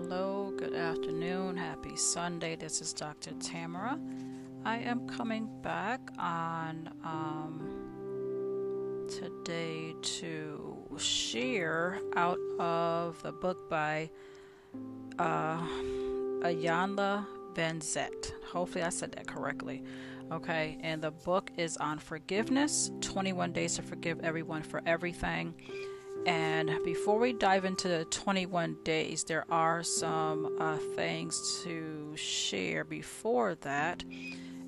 Hello, good afternoon, happy Sunday. This is Dr. Tamara. I am coming back on um, today to share out of the book by uh, Iyanla Vanzant. Hopefully, I said that correctly. Okay, and the book is on forgiveness 21 Days to Forgive Everyone for Everything. And before we dive into the 21 days, there are some uh, things to share before that.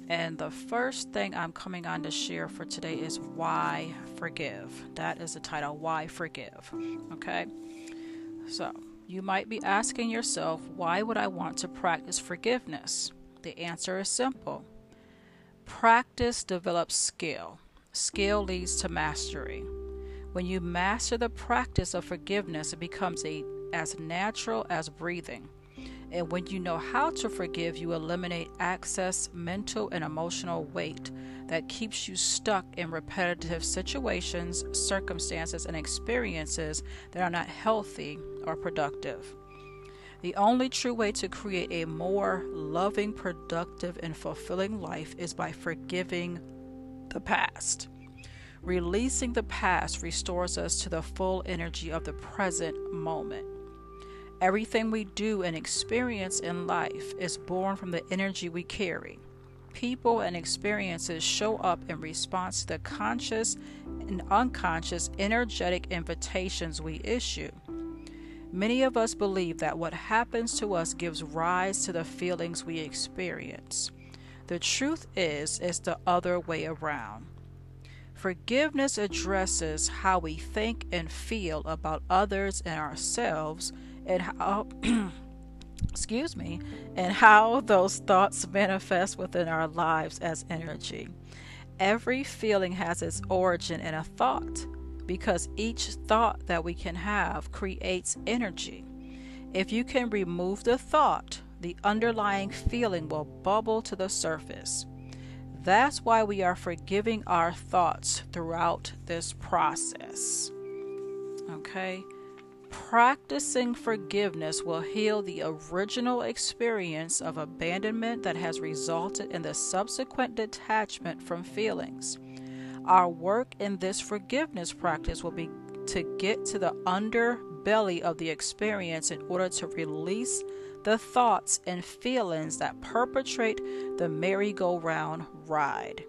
And the first thing I'm coming on to share for today is why forgive. That is the title, Why Forgive. Okay? So, you might be asking yourself, why would I want to practice forgiveness? The answer is simple practice develops skill, skill leads to mastery. When you master the practice of forgiveness, it becomes a, as natural as breathing. And when you know how to forgive, you eliminate excess mental and emotional weight that keeps you stuck in repetitive situations, circumstances, and experiences that are not healthy or productive. The only true way to create a more loving, productive, and fulfilling life is by forgiving the past. Releasing the past restores us to the full energy of the present moment. Everything we do and experience in life is born from the energy we carry. People and experiences show up in response to the conscious and unconscious energetic invitations we issue. Many of us believe that what happens to us gives rise to the feelings we experience. The truth is, it's the other way around. Forgiveness addresses how we think and feel about others and ourselves and how excuse me, and how those thoughts manifest within our lives as energy. Every feeling has its origin in a thought because each thought that we can have creates energy. If you can remove the thought, the underlying feeling will bubble to the surface. That's why we are forgiving our thoughts throughout this process. Okay? Practicing forgiveness will heal the original experience of abandonment that has resulted in the subsequent detachment from feelings. Our work in this forgiveness practice will be to get to the underbelly of the experience in order to release the thoughts and feelings that perpetrate the merry-go-round ride.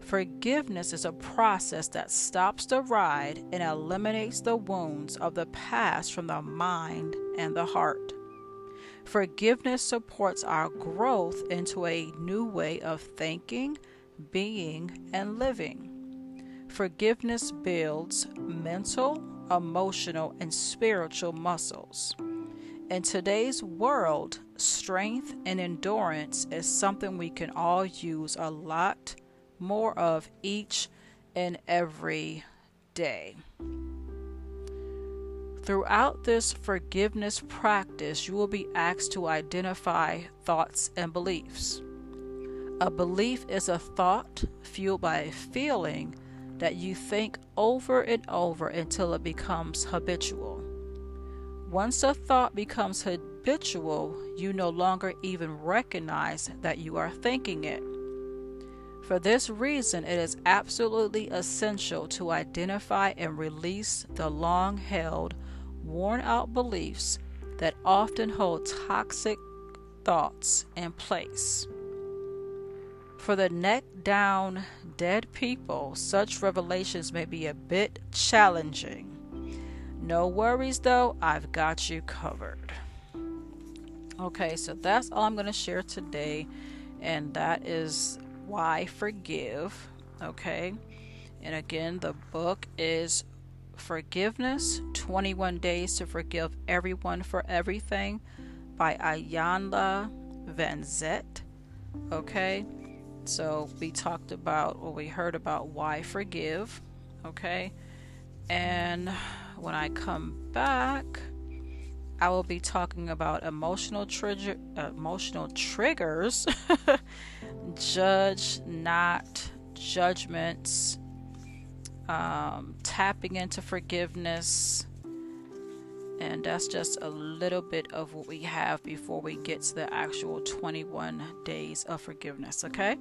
Forgiveness is a process that stops the ride and eliminates the wounds of the past from the mind and the heart. Forgiveness supports our growth into a new way of thinking, being, and living. Forgiveness builds mental, emotional, and spiritual muscles. In today's world, strength and endurance is something we can all use a lot more of each and every day. Throughout this forgiveness practice, you will be asked to identify thoughts and beliefs. A belief is a thought fueled by a feeling that you think over and over until it becomes habitual. Once a thought becomes habitual, you no longer even recognize that you are thinking it. For this reason, it is absolutely essential to identify and release the long held, worn out beliefs that often hold toxic thoughts in place. For the neck down dead people, such revelations may be a bit challenging. No worries though, I've got you covered. Okay, so that's all I'm going to share today, and that is why forgive. Okay, and again, the book is Forgiveness 21 Days to Forgive Everyone for Everything by Iyanla Vanzant. Okay, so we talked about, or we heard about why forgive. Okay, and when I come back, I will be talking about emotional trigger, emotional triggers, judge not judgments, um, tapping into forgiveness, And that's just a little bit of what we have before we get to the actual 21 days of forgiveness, okay?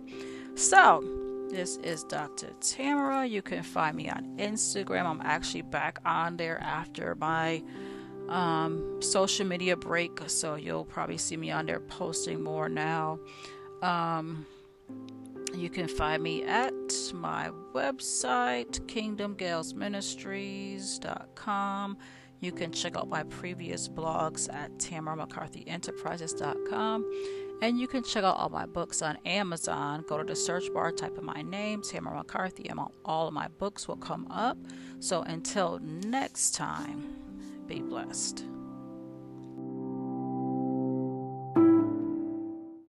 So, this is Dr. Tamara. You can find me on Instagram. I'm actually back on there after my um, social media break, so you'll probably see me on there posting more now. Um, you can find me at my website, kingdomgalesministries.com. You can check out my previous blogs at tamaramccarthyenterprises.com. And you can check out all my books on Amazon. Go to the search bar, type in my name, Tamara McCarthy, and all of my books will come up. So until next time, be blessed.